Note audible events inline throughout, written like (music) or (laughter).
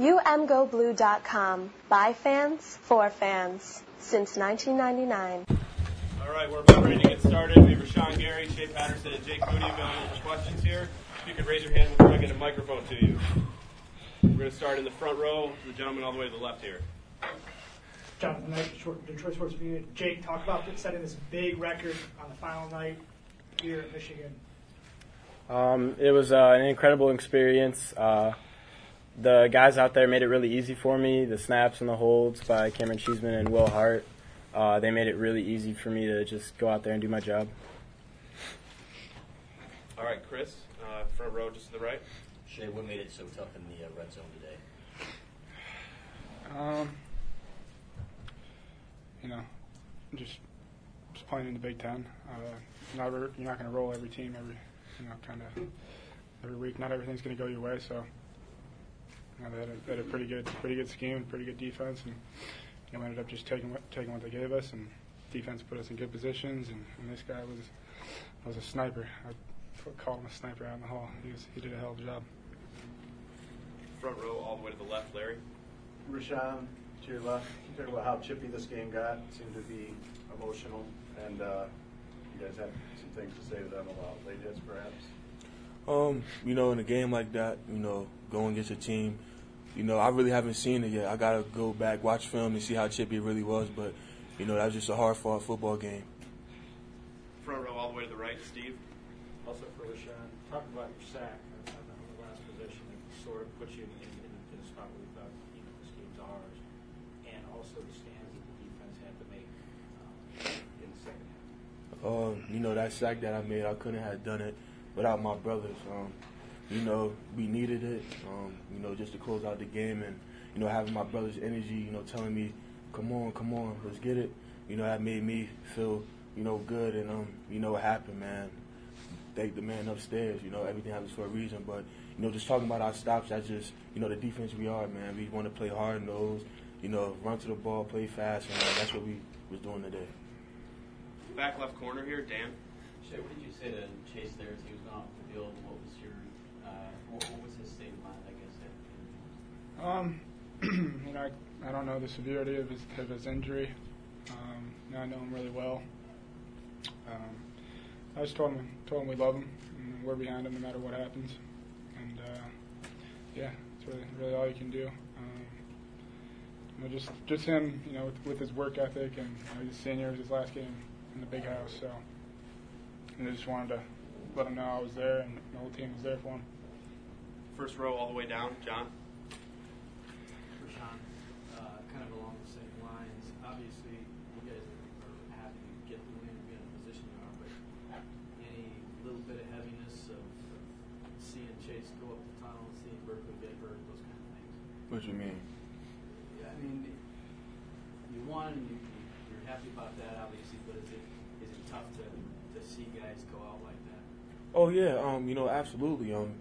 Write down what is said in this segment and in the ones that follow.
UMGoBlue.com. By fans, for fans. Since 1999. All right, we're about ready to get started. We have Rashan Gary, Shea Patterson, and Jake Moody available for questions here. If you could raise your hand before I get a microphone to you. We're going to start in the front row, the gentleman all the way to the left here. Jonathan Knight, Detroit Detroit Sports Media. Jake, talk about setting this big record on the final night here at Michigan. Um, it was uh, an incredible experience. Uh, the guys out there made it really easy for me. The snaps and the holds by Cameron Cheeseman and Will Hart, uh, they made it really easy for me to just go out there and do my job. All right, Chris, uh, front row just to the right. Shea, what made it so tough in the uh, red zone today? Um, you know, just just playing in the Big Ten. Uh, not you're not going to roll every team every you know kind of every week. Not everything's going to go your way. So you know, they, had a, they had a pretty good pretty good scheme, pretty good defense, and you know ended up just taking what taking what they gave us, and defense put us in good positions. And, and this guy was was a sniper. I called him a sniper out in the hall. He was he did a hell of a job. Front row all the way to the left, Larry. Rashan, to your left, can you talk about how chippy this game got? It seemed to be emotional, and uh, you guys had some things to say to them about late hits, perhaps. Um, you know, in a game like that, you know, going against a team, you know, I really haven't seen it yet. I gotta go back, watch film, and see how chippy it really was. But, you know, that was just a hard fought football game. Front row all the way to the right, Steve. Also for Rashan, talk about your sack on the last possession. It sort of puts you in, in, in a spot where we thought, you know, this game's ours. And also the stands that the defense had to make um, in the second half. Um, you know, that sack that I made, I couldn't have done it without my brothers. Um, you know, we needed it, um, you know, just to close out the game and, you know, having my brother's energy, you know, telling me, come on, come on, let's get it. You know, that made me feel, you know, good and, um, you know, what happened, man. Thank the man upstairs, you know, everything happens for a reason. But, you know, just talking about our stops, that's just, you know, the defense we are, man. We want to play hard nose, you know, run to the ball, play fast, and uh, that's what we was doing today. Back left corner here, Dan. Shea, what did you say to Chase there as he was going off the field? What was your, uh, what, was his state of mind, I guess, Um, (clears throat) you know, I, I don't know the severity of his of his injury. Um, you know, I know him really well. Um, I just told him told him we love him and we're behind him no matter what happens. And uh, yeah, it's really really all you can do. Um, you know, just just him, you know, with, with his work ethic and you know, he's a senior, it was his last game in the big house, so and I just wanted to let him know I was there and the whole team was there for him. First row all the way down, John. Rashan, uh, kind of along the same lines, obviously you guys are happy to get the win and be in the position you are, but any little bit of heaviness of, of seeing Chase go up the tunnel, seeing Berkeley get hurt, those kind of things? What do you mean? Yeah, I mean, you won, you, you- you're happy about that, obviously, but is it, is it tough to, to see guys go out like that? Oh yeah, um, you know, absolutely. Um,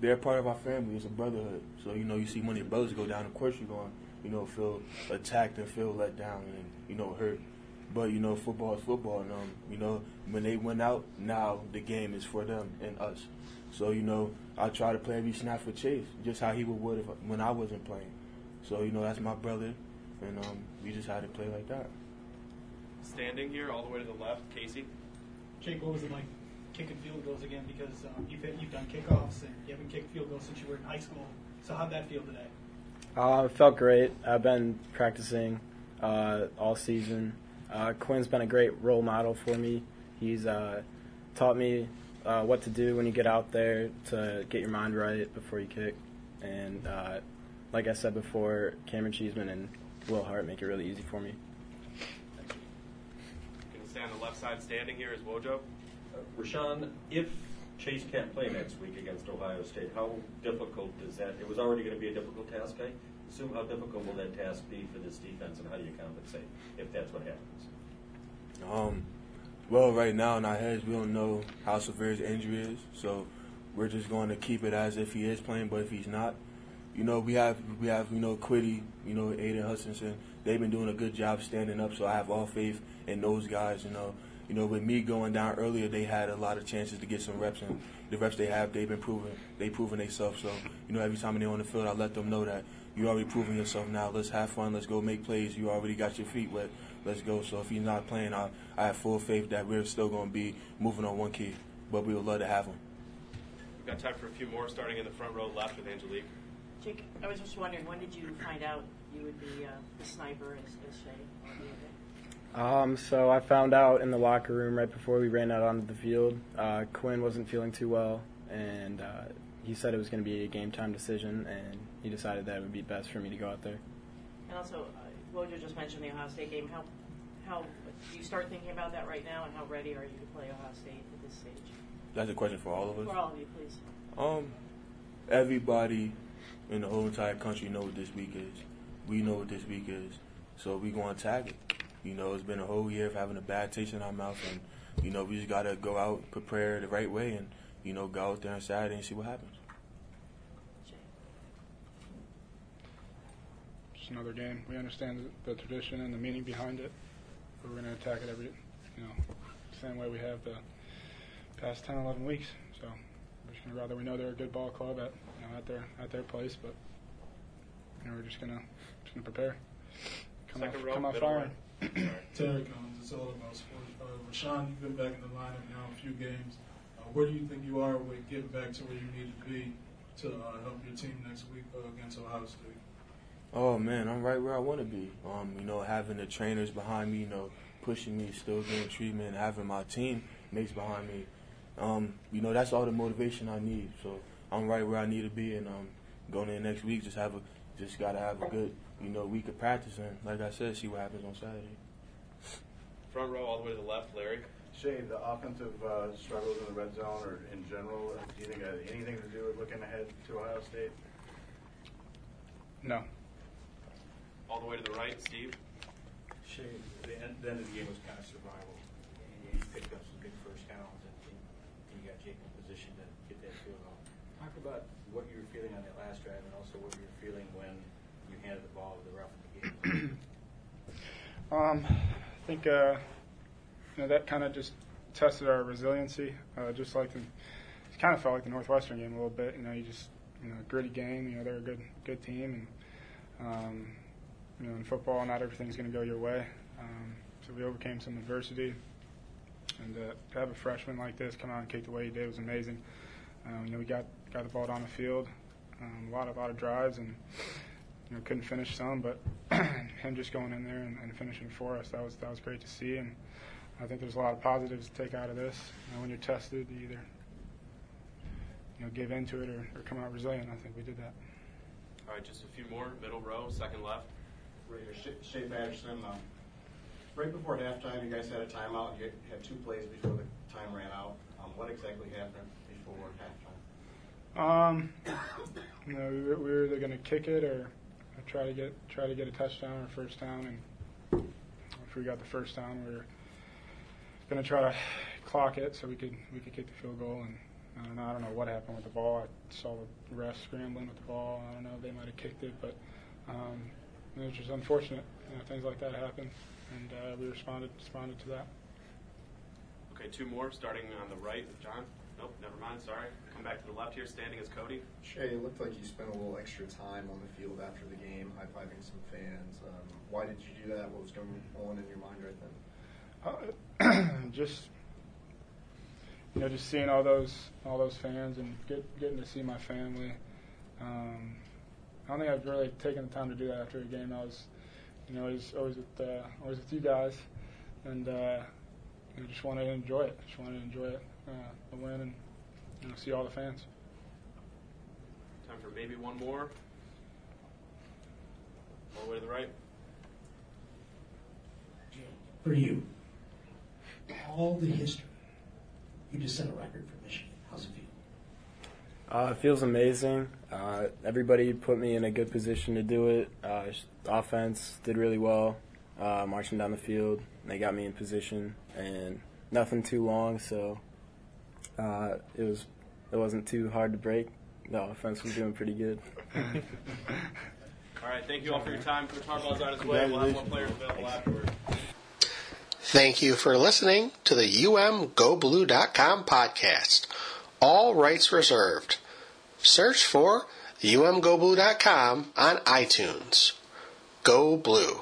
they're part of our family. It's a brotherhood. So you know, you see one of your brothers go down. Of course, you're going, you know, feel attacked and feel let down and you know hurt. But you know, football is football, and um, you know, when they went out, now the game is for them and us. So you know, I try to play every snap for Chase, just how he would would if, when I wasn't playing. So you know, that's my brother, and um, we just had to play like that. Standing here all the way to the left, Casey. Jake, what was it like kicking field goals again? Because um, you've, you've done kickoffs and you haven't kicked field goals since you were in high school. So how'd that feel today? Uh, it felt great. I've been practicing uh, all season. Uh, Quinn's been a great role model for me. He's uh, taught me uh, what to do when you get out there to get your mind right before you kick. And uh, like I said before, Cameron Cheeseman and Will Hart make it really easy for me. Going to stay on the left side standing here is Wojo. Rashan, if Chase can't play next week against Ohio State, how difficult is that? It was already going to be a difficult task, I assume. How difficult will that task be for this defense, and how do you compensate if that's what happens? Um, well, right now in our heads, we don't know how severe his injury is, so we're just going to keep it as if he is playing. But if he's not, you know, we have we have you know Kwity, you know Aidan Hutchinson. They've been doing a good job standing up, so I have all faith in those guys. You know, you know, with me going down earlier, they had a lot of chances to get some reps, and the reps they have, they've been proving, they've proven themselves. So, you know, every time they're on the field, I let them know that you already proven yourself. Now let's have fun. Let's go make plays. You already got your feet wet. Let's go. So if he's not playing, I, I have full faith that we're still going to be moving on one key, but we would love to have him. We've got time for a few more, starting in the front row left with Angelique. Jake, I was just wondering, when did you find out you would be uh, the sniper as, as Shea? Um, so I found out in the locker room right before we ran out onto the field. Uh, Quinn wasn't feeling too well, and uh, he said it was going to be a game time decision, and he decided that it would be best for me to go out there. And also, uh, Wojo just mentioned the Ohio State game. How, how do you start thinking about that right now, and how ready are you to play Ohio State at this stage? That's a question for all of us. For all of you, please. Um, everybody in the whole entire country know what this week is. We know what this week is, so we going to tag it. You know, it's been a whole year of having a bad taste in our mouth, and you know, we just gotta go out, prepare the right way, and you know, go out there on Saturday and see what happens. Just another game. We understand the, the tradition and the meaning behind it, but we're going to attack it every, you know, same way we have the past 10, 11 weeks. So we're just going to rather we know they're a good ball club at you know, at their at their place, but you know, we're just gonna just gonna prepare. Come Second out, row, come out middle firing. Terry Collins, it's all about sports. Uh, Rashan, you've been back in the lineup now a few games. Uh, where do you think you are with getting back to where you need to be to uh, help your team next week uh, against Ohio State? Oh man, I'm right where I want to be. Um, you know, having the trainers behind me, you know, pushing me, still getting treatment, having my teammates behind me. Um, you know, that's all the motivation I need. So I'm right where I need to be, and um, going in next week, just have a, just gotta have a good, you know, week of practice, and like I said, see what happens on Saturday. Front row, all the way to the left, Larry. Shea, the offensive uh, struggles in the red zone or in general, uh, do you think it had anything to do with looking ahead to Ohio State? No. All the way to the right, Steve. Shea, the end, the end of the game was kind of survival. And you picked up some big first downs, and, and you got Jake in position to get that field goal. Talk about what you were feeling on that last drive, and also what were you were feeling when you handed the ball to the ref in the game. (clears throat) Um, I think uh, you know that kind of just tested our resiliency, uh, just like the, it kind of felt like the Northwestern game a little bit. You know, you just you know gritty game. You know, they're a good good team, and um, you know in football, not everything's going to go your way. Um, so we overcame some adversity, and uh, to have a freshman like this come out and kick the way he did was amazing. Um, you know, we got got the ball down the field, um, a lot of lot of drives, and you know couldn't finish some, but (clears throat) him just going in there and, and finishing for us that was that was great to see, and I think there's a lot of positives to take out of this. You know, when you're tested, you either you know give into it or, or come out resilient. I think we did that. All right, just a few more. Middle row, second left. Raider Shea Shea Patterson. Um, right before halftime, you guys had a timeout. You had two plays before the time ran out. Um, what exactly happened before halftime? Um, you know, we were, either going to kick it or try to get try to get a touchdown or first down, and if we got the first down, we were going to try to clock it so we could we could kick the field goal. And I don't know, I don't know what happened with the ball. I saw the refs scrambling with the ball. I don't know, they might have kicked it, but um, it was just unfortunate. You know, things like that happen, and uh, we responded responded to that. Okay, two more, starting on the right with John. Nope, never mind. Sorry. Come back to the left here. Standing is Cody. Shea, it looked like you spent a little extra time on the field after the game, high fiving some fans. Um, why did you do that? What was going on in your mind right then? Uh, (clears throat) just you know, just seeing all those all those fans and get, getting to see my family. Um, I don't think I've really taken the time to do that after a game. I was, you know, always always with uh, always with you guys, and uh, you know, just wanted to enjoy it. Just wanted to enjoy it, uh, the win, and you know, see all the fans. Time for maybe one more. All the way to the right. For you, all the history, you just set a record for Michigan. How's it feel? Uh, it feels amazing. Uh, everybody put me in a good position to do it. Uh, offense did really well, uh, marching down the field. They got me in position, and nothing too long, so uh, it was it wasn't too hard to break. The offense was doing pretty good. All right, thank you all for your time. Coach Harbaugh's on his way. We'll have more players available afterwards. Thank you for listening to the umgoblue.com podcast. All rights reserved. Search for umgoblue.com on iTunes. Go Blue.